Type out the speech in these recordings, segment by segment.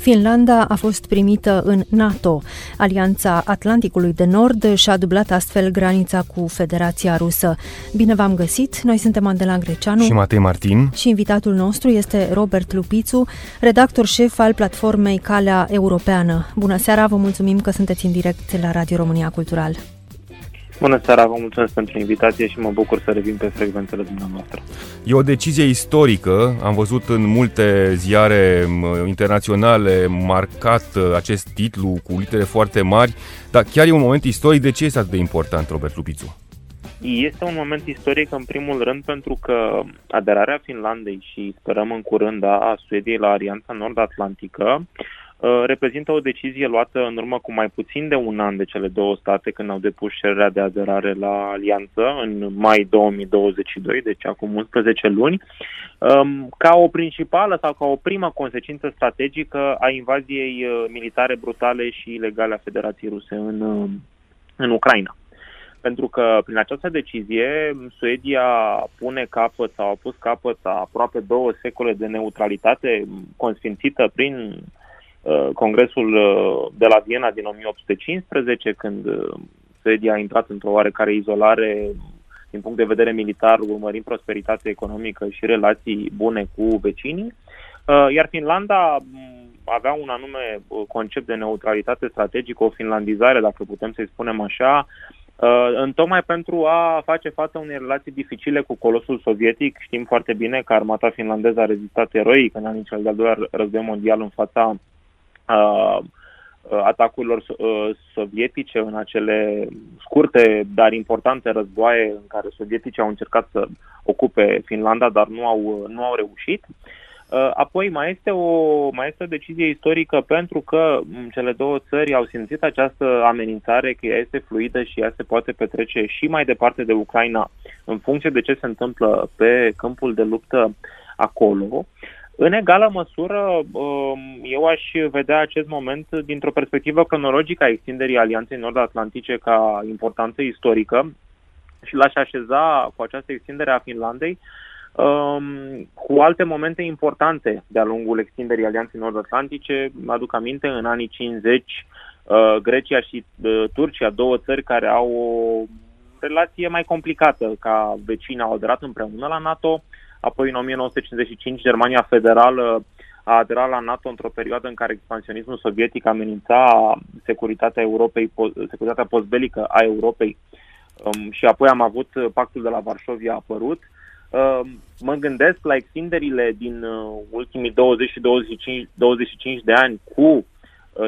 Finlanda a fost primită în NATO. Alianța Atlanticului de Nord și-a dublat astfel granița cu Federația Rusă. Bine v-am găsit! Noi suntem Andela Greceanu și Matei Martin și invitatul nostru este Robert Lupițu, redactor șef al platformei Calea Europeană. Bună seara, vă mulțumim că sunteți în direct la Radio România Cultural. Bună seara, vă mulțumesc pentru invitație și mă bucur să revin pe frecvențele dumneavoastră. E o decizie istorică, am văzut în multe ziare internaționale marcat uh, acest titlu cu litere foarte mari, dar chiar e un moment istoric, de ce este atât de important, Robert Lupițu? Este un moment istoric în primul rând pentru că aderarea Finlandei și sperăm în curând a Suediei la Alianța Nord-Atlantică Uh, reprezintă o decizie luată în urmă cu mai puțin de un an de cele două state când au depus cererea de aderare la alianță în mai 2022, deci acum 11 luni, um, ca o principală sau ca o primă consecință strategică a invaziei uh, militare brutale și ilegale a Federației Ruse în, uh, în Ucraina. Pentru că prin această decizie Suedia pune capăt sau a pus capăt a aproape două secole de neutralitate consfințită prin Uh, Congresul uh, de la Viena din 1815, când uh, Suedia a intrat într-o oarecare izolare din punct de vedere militar, urmărind prosperitate economică și relații bune cu vecinii, iar Finlanda mm, avea un anume concept de neutralitate strategică, o finlandizare, dacă putem să-i spunem așa, în tocmai pentru a face față unei relații dificile cu colosul sovietic. Știm foarte bine că armata finlandeză a rezistat eroic în anii cel de-al doilea război mondial în fața uh, atacurilor uh, sovietice în acele scurte, dar importante războaie în care sovieticii au încercat să ocupe Finlanda, dar nu au, nu au reușit. Uh, apoi mai este, o, mai este o decizie istorică pentru că cele două țări au simțit această amenințare că ea este fluidă și ea se poate petrece și mai departe de Ucraina în funcție de ce se întâmplă pe câmpul de luptă acolo. În egală măsură, um, eu aș vedea acest moment dintr-o perspectivă cronologică a extinderii Alianței Nord-Atlantice ca importanță istorică și l-aș așeza cu această extindere a Finlandei um, cu alte momente importante de-a lungul extinderii Alianței Nord-Atlantice. Mă aduc aminte, în anii 50, uh, Grecia și uh, Turcia, două țări care au o relație mai complicată ca vecini, au aderat împreună la NATO. Apoi, în 1955, Germania Federală a aderat la NATO într-o perioadă în care expansionismul sovietic amenința securitatea Europei, securitatea postbelică a Europei um, și apoi am avut pactul de la Varșovia apărut. Um, mă gândesc la extinderile din uh, ultimii 20 și 25, 25 de ani cu Uh,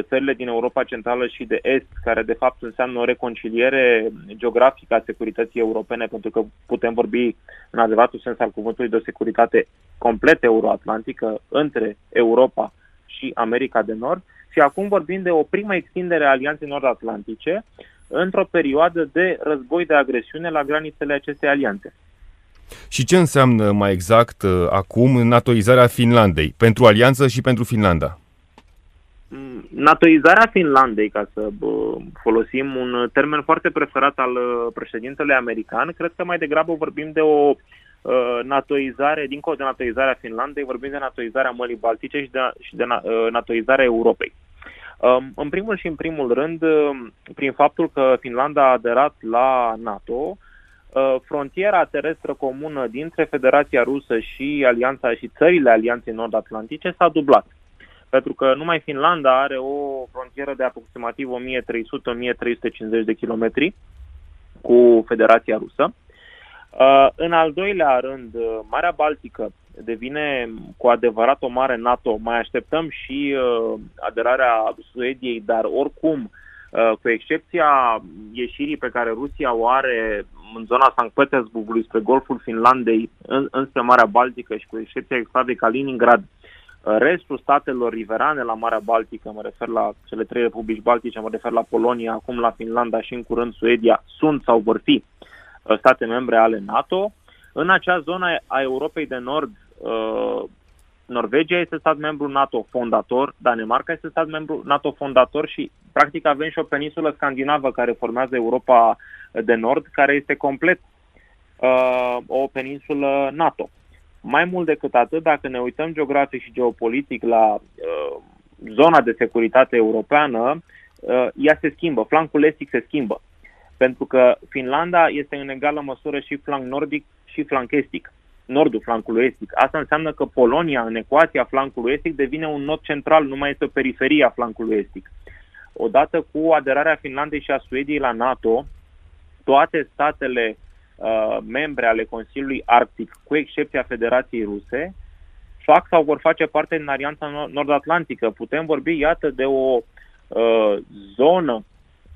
țările din Europa Centrală și de Est, care de fapt înseamnă o reconciliere geografică a securității europene, pentru că putem vorbi în adevăratul sens al cuvântului de o securitate complet euroatlantică între Europa și America de Nord. Și acum vorbim de o primă extindere a Alianței Nord-Atlantice într-o perioadă de război de agresiune la granițele acestei alianțe. Și ce înseamnă mai exact uh, acum natoizarea Finlandei pentru alianță și pentru Finlanda? NATOizarea Finlandei, ca să folosim un termen foarte preferat al uh, președintelui american, cred că mai degrabă vorbim de o uh, natoizare, dincolo de natoizarea Finlandei, vorbim de natoizarea Mării Baltice și de, și de uh, natoizarea Europei. Um, în primul și în primul rând, prin faptul că Finlanda a aderat la NATO, frontiera terestră comună dintre Federația Rusă și Alianța și țările Alianței Nord-Atlantice s-a dublat pentru că numai Finlanda are o frontieră de aproximativ 1300-1350 de kilometri cu Federația Rusă. Uh, în al doilea rând, uh, Marea Baltică devine cu adevărat o mare NATO. Mai așteptăm și uh, aderarea Suediei, dar oricum, cu excepția ieșirii pe care Rusia o are în zona Sankt Petersburgului spre Golful Finlandei, în, înspre Marea Baltică și cu excepția extradei Kaliningrad, Restul statelor riverane la Marea Baltică, mă refer la cele trei republici baltice, mă refer la Polonia, acum la Finlanda și în curând Suedia, sunt sau vor fi uh, state membre ale NATO. În acea zonă a Europei de Nord, uh, Norvegia este stat membru NATO fondator, Danemarca este stat membru NATO fondator și practic avem și o peninsulă scandinavă care formează Europa de Nord, care este complet uh, o peninsulă NATO. Mai mult decât atât, dacă ne uităm geografic și geopolitic la uh, zona de securitate europeană, uh, ea se schimbă, flancul estic se schimbă. Pentru că Finlanda este în egală măsură și flanc nordic și flanc estic nordul flancului estic. Asta înseamnă că Polonia, în ecuația flancului estic, devine un nod central, nu mai este o periferie a flancului estic. Odată cu aderarea Finlandei și a Suediei la NATO, toate statele uh, membre ale Consiliului Arctic, cu excepția Federației Ruse, fac sau vor face parte din Alianța Nord-Atlantică. Putem vorbi, iată, de o uh, zonă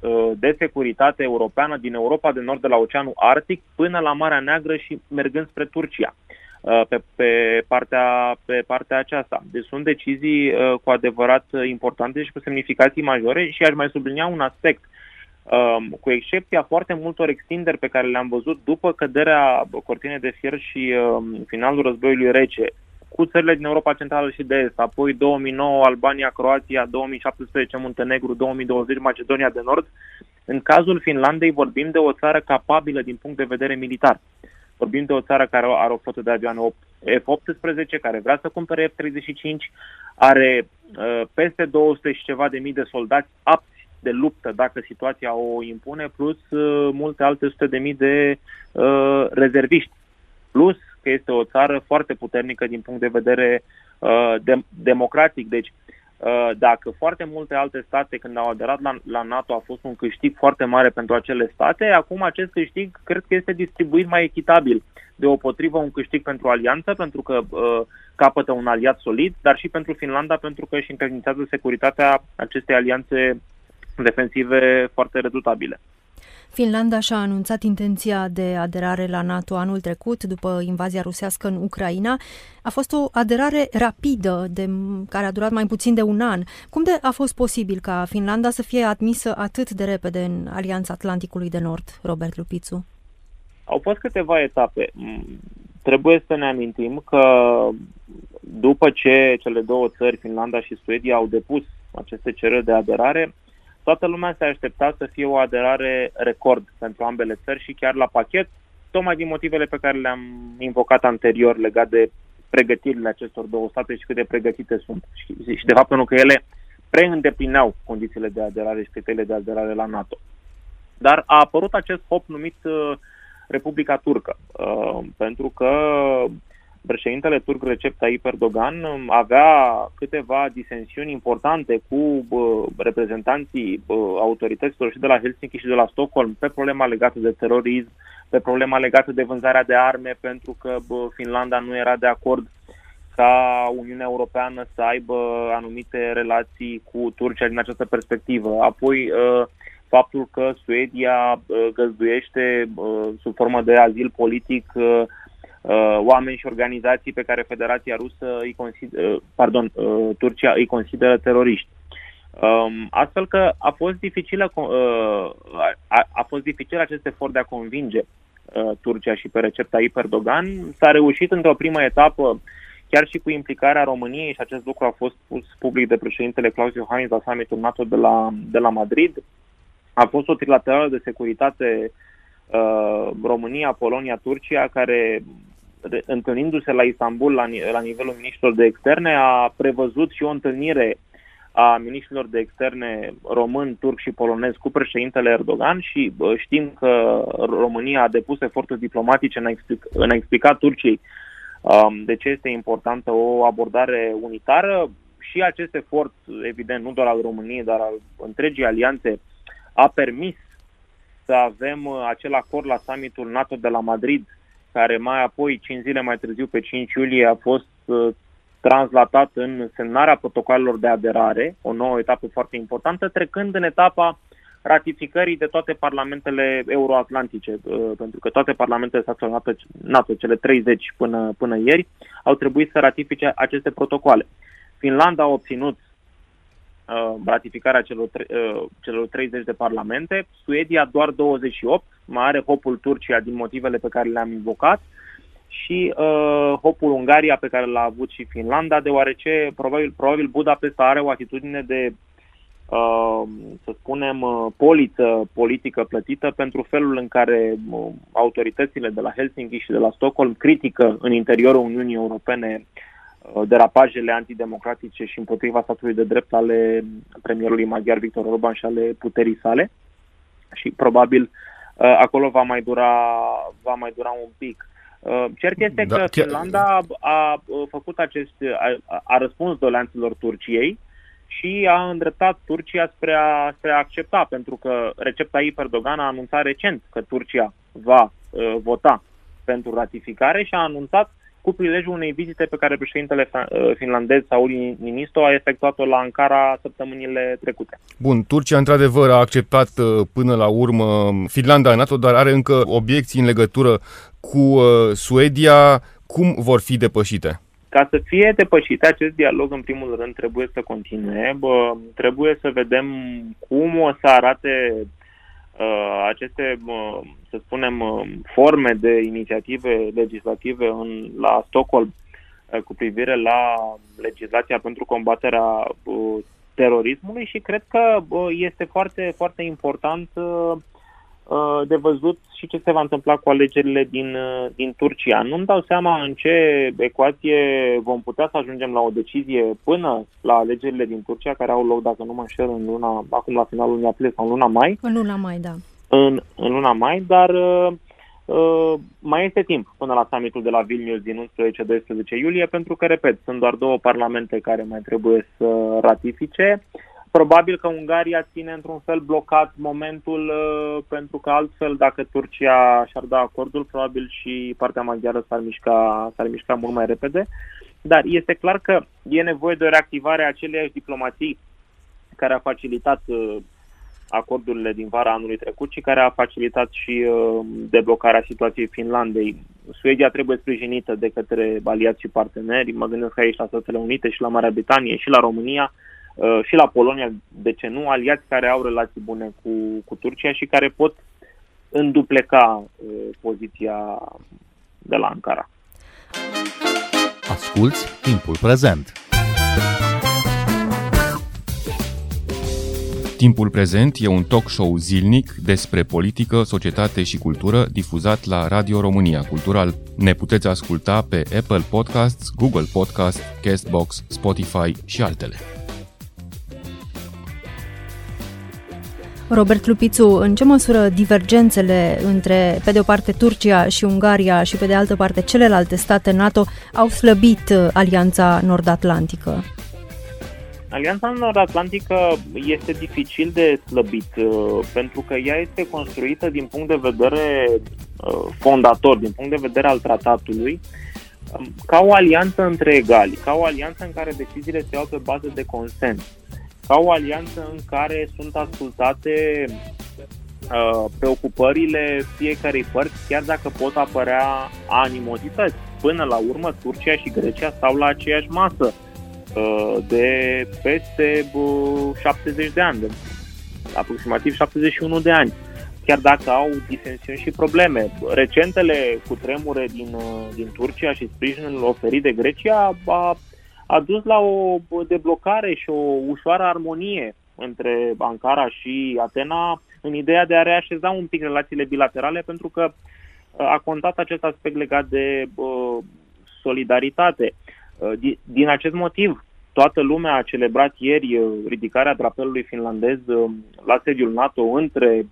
Uh, de securitate europeană din Europa de Nord de la Oceanul Arctic până la Marea Neagră și mergând spre Turcia uh, pe, pe, partea, pe partea aceasta. Deci sunt decizii uh, cu adevărat importante și cu semnificații majore și aș mai sublinia un aspect. Um, cu excepția foarte multor extinderi pe care le-am văzut după căderea cortinei de fier și um, finalul războiului rece, cu țările din Europa Centrală și de Est, apoi 2009 Albania, Croația, 2017 Muntenegru, 2020 Macedonia de Nord. În cazul Finlandei vorbim de o țară capabilă din punct de vedere militar. Vorbim de o țară care are o flotă de avioane F-18, care vrea să cumpere F-35, are uh, peste 200 și ceva de mii de soldați apți de luptă dacă situația o impune, plus uh, multe alte sute de mii de uh, rezerviști. Plus că este o țară foarte puternică din punct de vedere uh, de- democratic. Deci, uh, dacă foarte multe alte state, când au aderat la, la NATO, a fost un câștig foarte mare pentru acele state, acum acest câștig cred că este distribuit mai echitabil. Deopotrivă un câștig pentru alianță, pentru că uh, capătă un aliat solid, dar și pentru Finlanda, pentru că își încredințează securitatea acestei alianțe defensive foarte redutabile. Finlanda și-a anunțat intenția de aderare la NATO anul trecut, după invazia rusească în Ucraina. A fost o aderare rapidă, de, care a durat mai puțin de un an. Cum de a fost posibil ca Finlanda să fie admisă atât de repede în Alianța Atlanticului de Nord, Robert Lupițu? Au fost câteva etape. Trebuie să ne amintim că după ce cele două țări, Finlanda și Suedia, au depus aceste cereri de aderare, Toată lumea se aștepta să fie o aderare record pentru ambele țări și chiar la pachet, tocmai din motivele pe care le-am invocat anterior legat de pregătirile acestor două state și cât de pregătite sunt. Și, și de fapt pentru că ele preîndeplineau condițiile de aderare și criteriile de aderare la NATO. Dar a apărut acest hop numit uh, Republica Turcă, uh, pentru că președintele turc Recep Tayyip Erdogan um, avea câteva disensiuni importante cu reprezentanții autorităților și de la Helsinki și de la Stockholm pe problema legată de terorism, pe problema legată de vânzarea de arme, pentru că Finlanda nu era de acord ca Uniunea Europeană să aibă anumite relații cu Turcia din această perspectivă. Apoi, uh, faptul că Suedia uh, găzduiește uh, sub formă de azil politic uh, oameni și organizații pe care Federația Rusă îi consideră, uh, pardon, uh, Turcia îi consideră teroriști. Um, astfel că a fost dificil, uh, a, a fost dificil acest efort de a convinge uh, Turcia și pe Recep Tayyip Erdogan. S-a reușit într-o primă etapă chiar și cu implicarea României și acest lucru a fost pus public de președintele Claus Iohannis la summitul NATO de la, de la Madrid. A fost o trilaterală de securitate uh, România, Polonia, Turcia, care întâlnindu-se la Istanbul la, la nivelul ministrilor de externe, a prevăzut și o întâlnire a ministrilor de externe român, turc și polonez cu președintele Erdogan și știm că România a depus eforturi diplomatice în a, explica, în a explica Turciei um, de ce este importantă o abordare unitară și acest efort, evident, nu doar al României, dar al întregii alianțe, a permis să avem uh, acel acord la summitul NATO de la Madrid care mai apoi, 5 zile mai târziu, pe 5 iulie, a fost uh, translatat în semnarea protocolelor de aderare, o nouă etapă foarte importantă, trecând în etapa ratificării de toate parlamentele euroatlantice, uh, pentru că toate parlamentele statelor NATO, cele 30 până, până ieri, au trebuit să ratifice aceste protocoale. Finlanda a obținut uh, ratificarea celor, uh, celor 30 de parlamente, Suedia doar 28, mai are hopul Turcia din motivele pe care le-am invocat și uh, hopul Ungaria pe care l-a avut și Finlanda, deoarece probabil, probabil Budapesta are o atitudine de, uh, să spunem, uh, poliță politică plătită pentru felul în care uh, autoritățile de la Helsinki și de la Stockholm critică în interiorul Uniunii Europene uh, derapajele antidemocratice și împotriva statului de drept ale premierului maghiar Victor Orban și ale puterii sale. Și probabil uh, acolo va mai dura, va mai dura un pic. Uh, cert este da, că chiar... Finlanda a, a făcut acest, a, a răspuns doleanțelor Turciei și a îndreptat Turcia spre a, spre a accepta, pentru că Recep Tayyip Erdogan a anunțat recent că Turcia va uh, vota pentru ratificare și a anunțat cu prilejul unei vizite pe care președintele uh, finlandez Sauli Niinisto a efectuat-o la Ankara săptămânile trecute. Bun, Turcia într-adevăr a acceptat uh, până la urmă Finlanda în NATO, dar are încă obiecții în legătură cu uh, Suedia. Cum vor fi depășite? Ca să fie depășit acest dialog, în primul rând, trebuie să continue. Bă, trebuie să vedem cum o să arate uh, aceste, uh, să spunem, uh, forme de inițiative legislative în, la Stockholm uh, cu privire la legislația pentru combaterea uh, terorismului și cred că uh, este foarte, foarte important uh, Uh, de văzut și ce se va întâmpla cu alegerile din, uh, din Turcia. Nu-mi dau seama în ce ecuație vom putea să ajungem la o decizie până la alegerile din Turcia, care au loc, dacă nu mă înșel, în luna, acum la finalul lunii aprilie sau în luna mai. În luna mai, da. În, în luna mai, dar uh, uh, mai este timp până la summitul de la Vilnius din 11-12 iulie, pentru că, repet, sunt doar două parlamente care mai trebuie să ratifice. Uh, Probabil că Ungaria ține într-un fel blocat momentul, uh, pentru că altfel, dacă Turcia și-ar da acordul, probabil și partea maghiară s-ar mișca, s-ar mișca mult mai repede. Dar este clar că e nevoie de o reactivare a aceleiași diplomații care a facilitat uh, acordurile din vara anului trecut și care a facilitat și uh, deblocarea situației Finlandei. Suedia trebuie sprijinită de către aliați și parteneri, mă gândesc aici la Statele Unite și la Marea Britanie și la România, Uh, și la Polonia, de ce nu, aliați care au relații bune cu, cu Turcia și care pot îndupleca uh, poziția de la Ankara. Asculți timpul prezent! Timpul prezent e un talk show zilnic despre politică, societate și cultură difuzat la Radio România Cultural. Ne puteți asculta pe Apple Podcasts, Google Podcasts, Castbox, Spotify și altele. Robert Lupițu, în ce măsură divergențele între, pe de o parte, Turcia și Ungaria și pe de altă parte celelalte state NATO au slăbit uh, Alianța Nord-Atlantică? Alianța Nord-Atlantică este dificil de slăbit uh, pentru că ea este construită din punct de vedere uh, fondator, din punct de vedere al tratatului, um, ca o alianță între egali, ca o alianță în care deciziile se iau pe bază de consens ca o alianță în care sunt ascultate uh, preocupările fiecarei părți, chiar dacă pot apărea animozități. Până la urmă, Turcia și Grecia stau la aceeași masă uh, de peste uh, 70 de ani, de aproximativ 71 de ani chiar dacă au disensiuni și probleme. Recentele cutremure din, uh, din Turcia și sprijinul oferit de Grecia a a dus la o deblocare și o ușoară armonie între Ankara și Atena în ideea de a reașeza un pic relațiile bilaterale pentru că uh, a contat acest aspect legat de uh, solidaritate. Uh, din acest motiv, toată lumea a celebrat ieri uh, ridicarea drapelului finlandez uh, la sediul NATO între uh,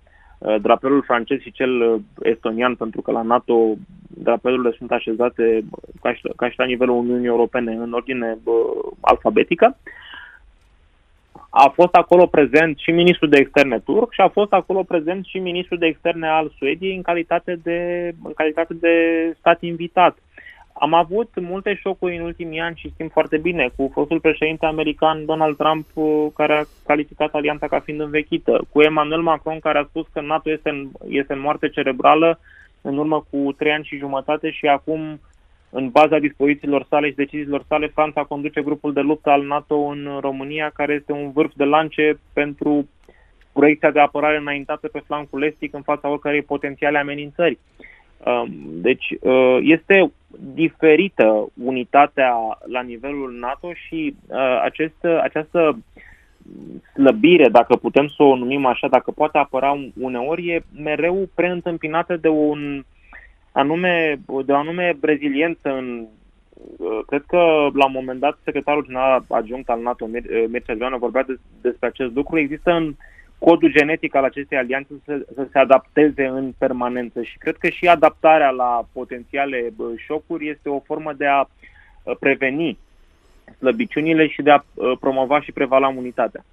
drapelul francez și cel estonian, pentru că la NATO drapelurile sunt așezate ca și, ca și la nivelul Uniunii Europene în ordine uh, alfabetică. A fost acolo prezent și ministrul de externe turc și a fost acolo prezent și ministrul de externe al Suediei în calitate de, în calitate de stat invitat. Am avut multe șocuri în ultimii ani și știm foarte bine cu fostul președinte american Donald Trump care a calificat alianța ca fiind învechită, cu Emmanuel Macron care a spus că NATO este în, este în moarte cerebrală în urmă cu trei ani și jumătate și acum, în baza dispozițiilor sale și deciziilor sale, Franța conduce grupul de luptă al NATO în România, care este un vârf de lance pentru proiecția de apărare înaintată pe flancul estic în fața oricărei potențiale amenințări. Um, deci uh, este diferită unitatea la nivelul NATO și uh, acest, această slăbire, dacă putem să o numim așa, dacă poate apăra uneori, e mereu preîntâmpinată de un anume, de o anume breziliență în uh, Cred că la un moment dat secretarul general adjunct al NATO, Mircea Joana, vorbea despre acest lucru. Există în codul genetic al acestei alianțe să, să se adapteze în permanență și cred că și adaptarea la potențiale șocuri este o formă de a uh, preveni slăbiciunile și de a uh, promova și prevala unitatea.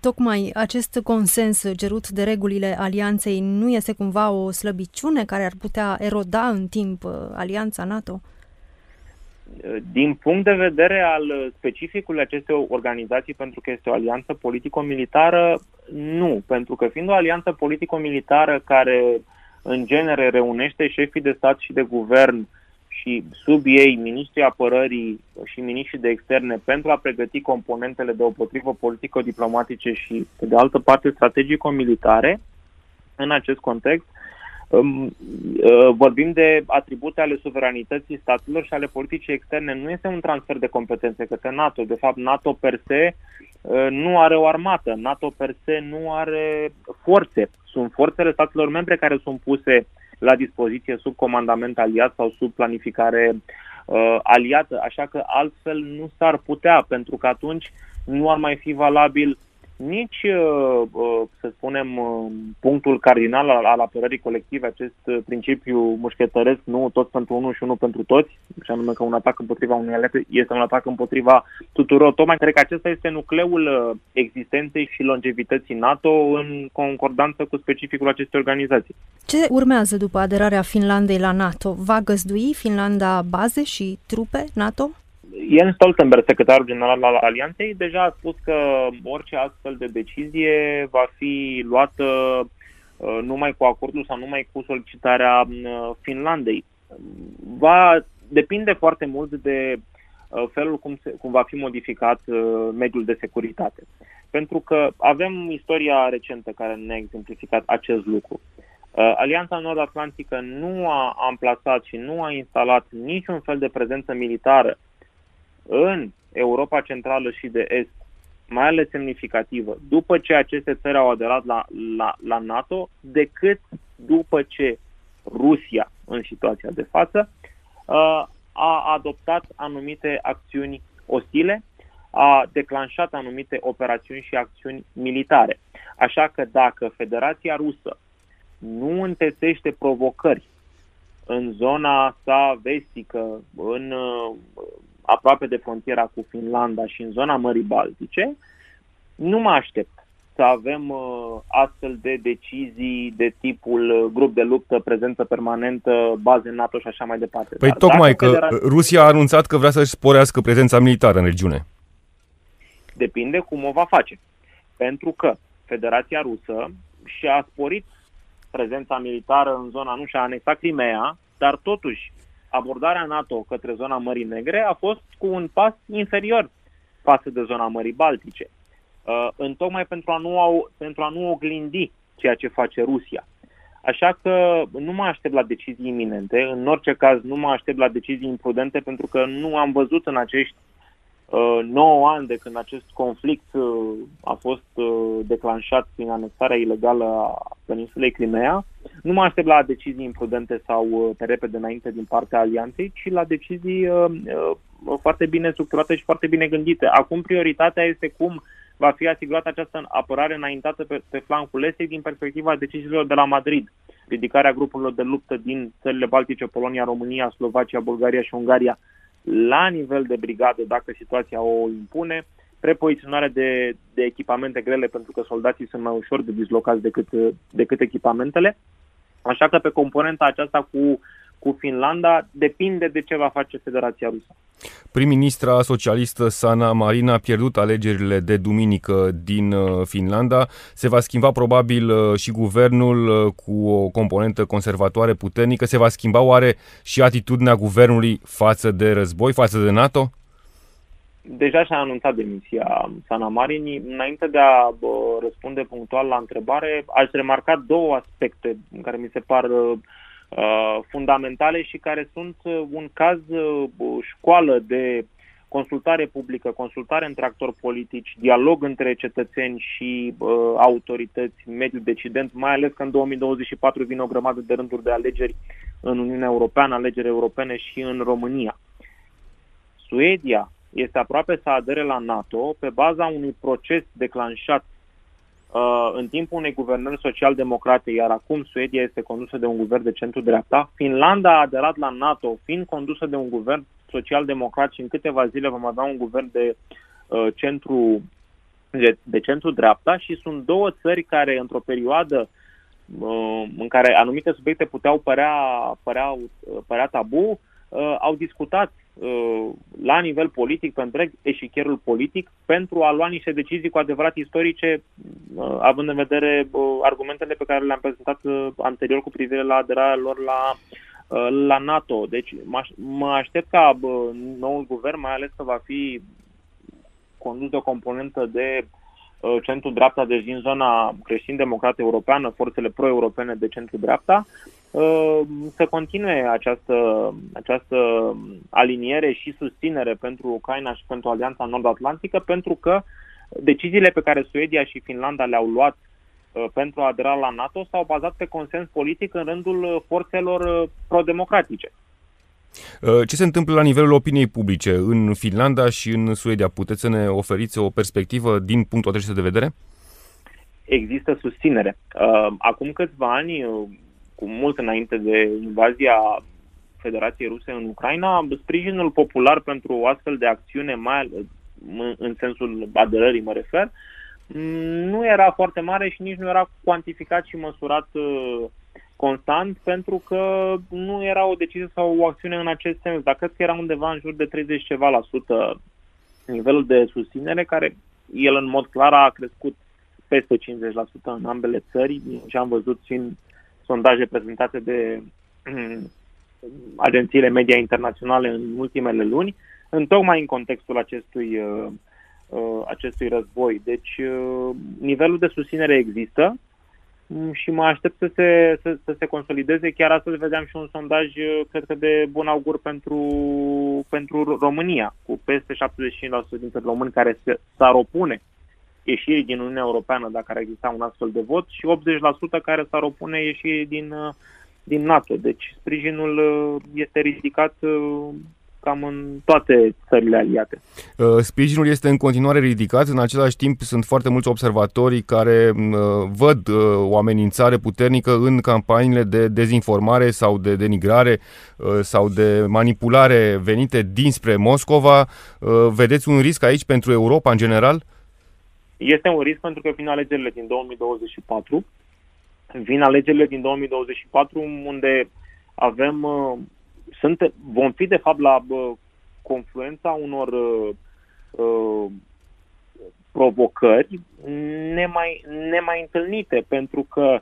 Tocmai acest consens cerut de regulile alianței nu este cumva o slăbiciune care ar putea eroda în timp uh, alianța NATO? Din punct de vedere al specificului acestei organizații, pentru că este o alianță politico-militară, nu. Pentru că fiind o alianță politico-militară care în genere reunește șefii de stat și de guvern și sub ei ministrii apărării și ministrii de externe pentru a pregăti componentele de o potrivă politico-diplomatice și, pe de altă parte, strategico-militare, în acest context, um, uh, vorbim de atribute ale suveranității statelor și ale politicii externe. Nu este un transfer de competențe către NATO. De fapt, NATO per se uh, nu are o armată. NATO per se nu are forțe. Sunt forțele statelor membre care sunt puse la dispoziție sub comandament aliat sau sub planificare uh, aliată, așa că altfel nu s-ar putea, pentru că atunci nu ar mai fi valabil nici, uh, uh, să spunem, uh, punctul cardinal al, al apărării colective, acest principiu mușchetăresc, nu toți pentru unul și unul pentru toți, și anume că un atac împotriva unui aliat este un atac împotriva tuturor. Tocmai cred că acesta este nucleul existenței și longevității NATO în concordanță cu specificul acestei organizații. Ce urmează după aderarea Finlandei la NATO? Va găzdui Finlanda baze și trupe NATO? Jens Stoltenberg, secretarul general al Alianței, deja a spus că orice astfel de decizie va fi luată uh, numai cu acordul sau numai cu solicitarea uh, Finlandei. Va depinde foarte mult de uh, felul cum, se, cum va fi modificat mediul de securitate. Pentru că avem istoria recentă care ne-a exemplificat acest lucru. Alianța Nord-Atlantică nu a amplasat și nu a instalat niciun fel de prezență militară în Europa Centrală și de Est, mai ales semnificativă, după ce aceste țări au aderat la, la, la NATO, decât după ce Rusia, în situația de față, uh, a adoptat anumite acțiuni ostile, a declanșat anumite operațiuni și acțiuni militare. Așa că dacă Federația Rusă nu întețește provocări în zona sa vestică, în uh, aproape de frontiera cu Finlanda și în zona Mării Baltice, nu mă aștept să avem uh, astfel de decizii de tipul uh, grup de luptă, prezență permanentă, baze NATO și așa mai departe. Păi Dar tocmai că federa... Rusia a anunțat că vrea să-și sporească prezența militară în regiune. Depinde cum o va face. Pentru că Federația Rusă și-a sporit prezența militară în zona, nu și-a anexat Crimea, dar totuși abordarea NATO către zona Mării Negre a fost cu un pas inferior față de zona Mării Baltice. Uh, în tocmai pentru a, nu au, pentru a nu oglindi ceea ce face Rusia. Așa că nu mă aștept la decizii iminente, în orice caz nu mă aștept la decizii imprudente pentru că nu am văzut în acești 9 uh, ani de când acest conflict uh, a fost uh, declanșat prin anexarea ilegală a peninsulei Crimea, nu mă aștept la decizii imprudente sau pe repede înainte din partea alianței, ci la decizii foarte bine structurate și foarte bine gândite. Acum prioritatea este cum va fi asigurată această apărare înaintată pe, pe flancul estic din perspectiva deciziilor de la Madrid. Ridicarea grupurilor de luptă din țările Baltice, Polonia, România, Slovacia, Bulgaria și Ungaria la nivel de brigadă, dacă situația o impune, prepoziționare de, de echipamente grele, pentru că soldații sunt mai ușor de dislocați decât, decât echipamentele. Așa că pe componenta aceasta cu cu Finlanda depinde de ce va face Federația Rusă. Prim-ministra socialistă Sana Marina a pierdut alegerile de duminică din uh, Finlanda. Se va schimba probabil uh, și guvernul uh, cu o componentă conservatoare puternică. Se va schimba oare și atitudinea guvernului față de război, față de NATO? Deja și-a anunțat demisia Sana Marini. Înainte de a răspunde punctual la întrebare, aș remarca două aspecte care mi se par fundamentale și care sunt un caz școală de consultare publică, consultare între actori politici, dialog între cetățeni și uh, autorități, mediul decident, mai ales că în 2024 vine o grămadă de rânduri de alegeri în Uniunea Europeană, alegeri europene și în România. Suedia este aproape să adere la NATO pe baza unui proces declanșat uh, în timpul unei guvernări social-democrate, iar acum Suedia este condusă de un guvern de centru-dreapta. Finlanda a aderat la NATO fiind condusă de un guvern social-democrat și în câteva zile vom avea un guvern de uh, centru de, de centru-dreapta și sunt două țări care într-o perioadă uh, în care anumite subiecte puteau părea, părea, uh, părea tabu, uh, au discutat uh, la nivel politic, pe întreg eșichierul politic, pentru a lua niște decizii cu adevărat istorice, uh, având în vedere uh, argumentele pe care le-am prezentat uh, anterior cu privire la aderarea lor la Uh, la NATO. Deci mă aștept ca noul guvern, mai ales că va fi condus de o componentă de uh, centru-dreapta, deci din zona creștin-democrată europeană, forțele pro-europene de centru-dreapta, uh, să continue această, această aliniere și susținere pentru Ucraina și pentru Alianța Nord-Atlantică, pentru că deciziile pe care Suedia și Finlanda le-au luat Uh, pentru a adera la NATO s-au bazat pe consens politic în rândul uh, forțelor uh, pro-democratice. Ce se întâmplă la nivelul opiniei publice în Finlanda și în Suedia? Puteți să ne oferiți o perspectivă din punctul acesta de vedere? Există susținere. Acum câțiva ani, cu mult înainte de invazia Federației Ruse în Ucraina, sprijinul popular pentru o astfel de acțiune, mai în sensul aderării mă refer, nu era foarte mare și nici nu era cuantificat și măsurat uh, constant pentru că nu era o decizie sau o acțiune în acest sens. Dar cred că era undeva în jur de 30 ceva la sută nivelul de susținere care el în mod clar a crescut peste 50% în ambele țări și am văzut și în sondaje prezentate de agențiile media internaționale în ultimele luni, în tocmai în contextul acestui uh, uh, acestui război. Deci uh, nivelul de susținere există um, și mă aștept să se, să, să se consolideze. Chiar astăzi vedeam și un sondaj, uh, cred că de bun augur pentru, pentru România, cu peste 75% dintre români care se, s-ar opune ieșirii din Uniunea Europeană dacă ar exista un astfel de vot și 80% care s-ar opune ieșirii din, uh, din NATO. Deci sprijinul uh, este ridicat cam în toate țările aliate. Uh, sprijinul este în continuare ridicat, în același timp sunt foarte mulți observatori care uh, văd uh, o amenințare puternică în campaniile de dezinformare sau de denigrare sau de manipulare venite dinspre Moscova. Vedeți un risc aici pentru Europa în general? Este un risc pentru că vin alegerile din 2024. Vin alegerile din 2024 unde avem sunt, vom fi de fapt la bă, confluența unor uh, uh, provocări nemai, nemai întâlnite, pentru că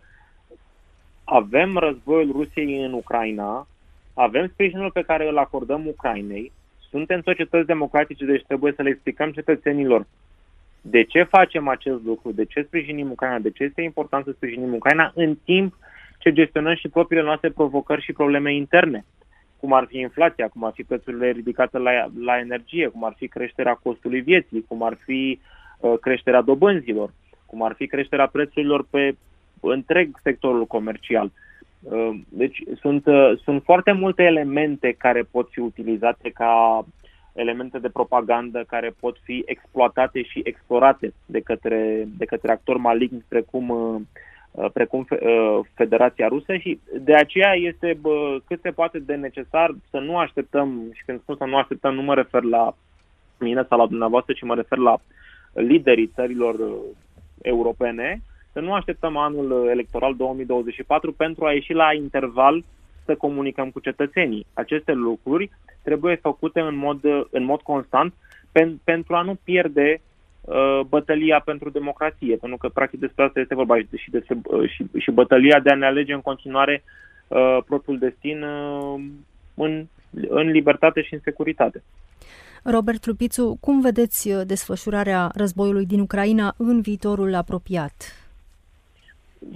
avem războiul Rusiei în Ucraina, avem sprijinul pe care îl acordăm Ucrainei, suntem societăți democratice, deci trebuie să le explicăm cetățenilor de ce facem acest lucru, de ce sprijinim Ucraina, de ce este important să sprijinim Ucraina, în timp ce gestionăm și propriile noastre provocări și probleme interne cum ar fi inflația, cum ar fi prețurile ridicate la, la energie, cum ar fi creșterea costului vieții, cum ar fi uh, creșterea dobânzilor, cum ar fi creșterea prețurilor pe întreg sectorul comercial. Uh, deci sunt, uh, sunt foarte multe elemente care pot fi utilizate ca elemente de propagandă care pot fi exploatate și explorate de către, de către actori maligni precum uh, Uh, precum uh, Federația Rusă și de aceea este cât se poate de necesar să nu așteptăm, și când spun să nu așteptăm, nu mă refer la mine sau la dumneavoastră, ci mă refer la liderii țărilor uh, europene, să nu așteptăm anul electoral 2024 pentru a ieși la interval să comunicăm cu cetățenii. Aceste lucruri trebuie făcute în mod, în mod constant pen, pentru a nu pierde Uh, bătălia pentru democrație, pentru că practic despre asta este vorba și, despre, uh, și, și bătălia de a ne alege în continuare uh, propriul destin uh, în, în libertate și în securitate. Robert Lupițu, cum vedeți uh, desfășurarea războiului din Ucraina în viitorul apropiat?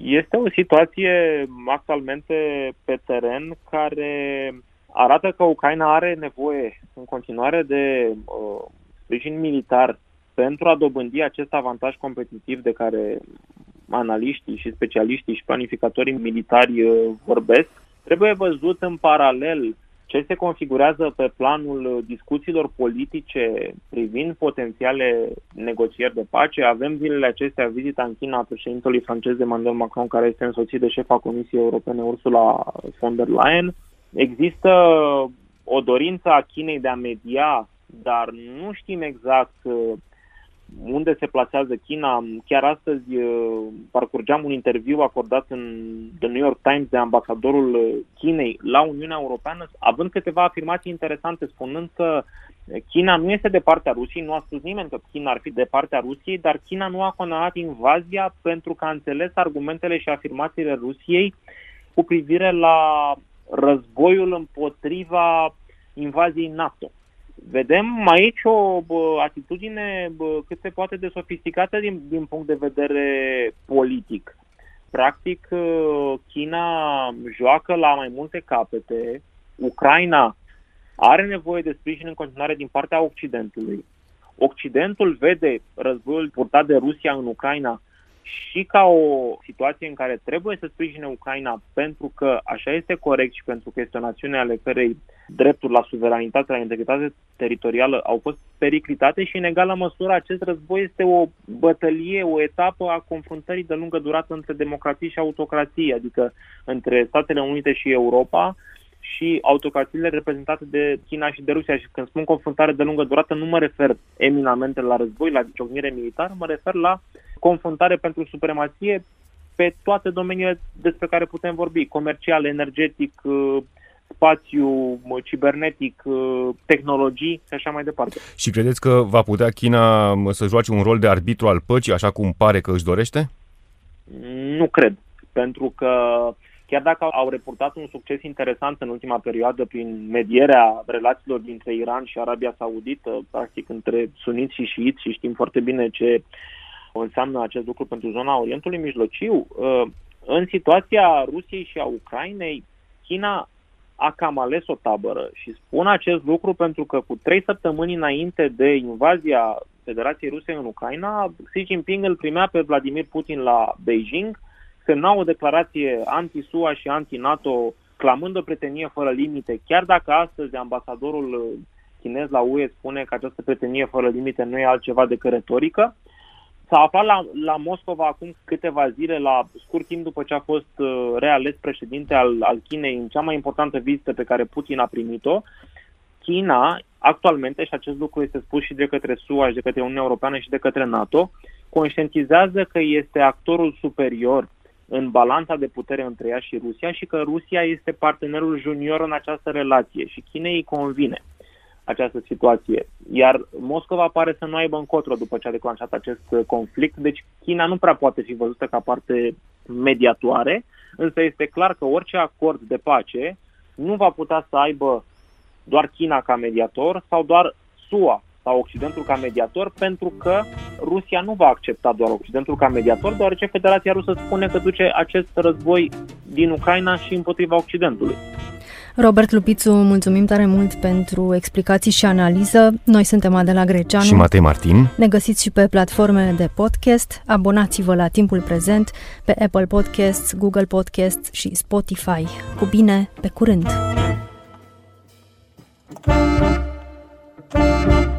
Este o situație actualmente pe teren care arată că Ucraina are nevoie în continuare de uh, sprijin militar pentru a dobândi acest avantaj competitiv de care analiștii și specialiștii și planificatorii militari uh, vorbesc. Trebuie văzut în paralel ce se configurează pe planul discuțiilor politice privind potențiale negocieri de pace. Avem zilele acestea vizita în China a președintelui francez Emmanuel Macron, care este însoțit de șefa Comisiei Europene Ursula von der Leyen. Există o dorință a Chinei de a media, dar nu știm exact uh, unde se plasează China. Chiar astăzi uh, parcurgeam un interviu acordat în The New York Times de ambasadorul Chinei la Uniunea Europeană, având câteva afirmații interesante, spunând că China nu este de partea Rusiei, nu a spus nimeni că China ar fi de partea Rusiei, dar China nu a condamnat invazia pentru că a înțeles argumentele și afirmațiile Rusiei cu privire la războiul împotriva invaziei NATO. Vedem aici o bă, atitudine bă, cât se poate de sofisticată din, din punct de vedere politic. Practic, ă, China joacă la mai multe capete, Ucraina are nevoie de sprijin în continuare din partea Occidentului. Occidentul vede războiul purtat de Rusia în Ucraina și ca o situație în care trebuie să sprijine Ucraina pentru că așa este corect și pentru că este o națiune ale cărei drepturi la suveranitate, la integritate teritorială au fost periclitate și în egală măsură acest război este o bătălie, o etapă a confruntării de lungă durată între democrație și autocrație, adică între Statele Unite și Europa, și autocrațiile reprezentate de China și de Rusia. Și când spun confruntare de lungă durată, nu mă refer eminamente la război, la ciocnire militară, mă refer la confruntare pentru supremație pe toate domeniile despre care putem vorbi, comercial, energetic, uh, spațiu, cibernetic, uh, tehnologii și așa mai departe. Și credeți că va putea China să joace un rol de arbitru al păcii, așa cum pare că își dorește? Nu cred, pentru că chiar dacă au reportat un succes interesant în ultima perioadă prin medierea relațiilor dintre Iran și Arabia Saudită, practic între suniți și șiiți și știm foarte bine ce înseamnă acest lucru pentru zona Orientului Mijlociu, uh, în situația Rusiei și a Ucrainei, China a cam ales o tabără și spun acest lucru pentru că cu trei săptămâni înainte de invazia Federației Ruse în Ucraina, Xi Jinping îl primea pe Vladimir Putin la Beijing, semna o declarație anti-SUA și anti-NATO clamând o prietenie fără limite, chiar dacă astăzi ambasadorul chinez la UE spune că această prietenie fără limite nu e altceva decât retorică. S-a aflat la, la Moscova acum câteva zile, la scurt timp după ce a fost uh, reales președinte al, al Chinei în cea mai importantă vizită pe care Putin a primit-o. China, actualmente, și acest lucru este spus și de către SUA, și de către Uniunea Europeană și de către NATO, conștientizează că este actorul superior în balanța de putere între ea și Rusia și că Rusia este partenerul junior în această relație și Chinei îi convine această situație. Iar Moscova pare să nu aibă încotro după ce a declanșat acest conflict, deci China nu prea poate fi văzută ca parte mediatoare, însă este clar că orice acord de pace nu va putea să aibă doar China ca mediator sau doar SUA sau Occidentul ca mediator, pentru că Rusia nu va accepta doar Occidentul ca mediator, deoarece Federația Rusă spune că duce acest război din Ucraina și împotriva Occidentului. Robert Lupițu, mulțumim tare mult pentru explicații și analiză. Noi suntem Adela Greceanu și Matei Martin. Ne găsiți și pe platformele de podcast. Abonați-vă la Timpul Prezent pe Apple Podcasts, Google Podcasts și Spotify. Cu bine, pe curând! Thank you.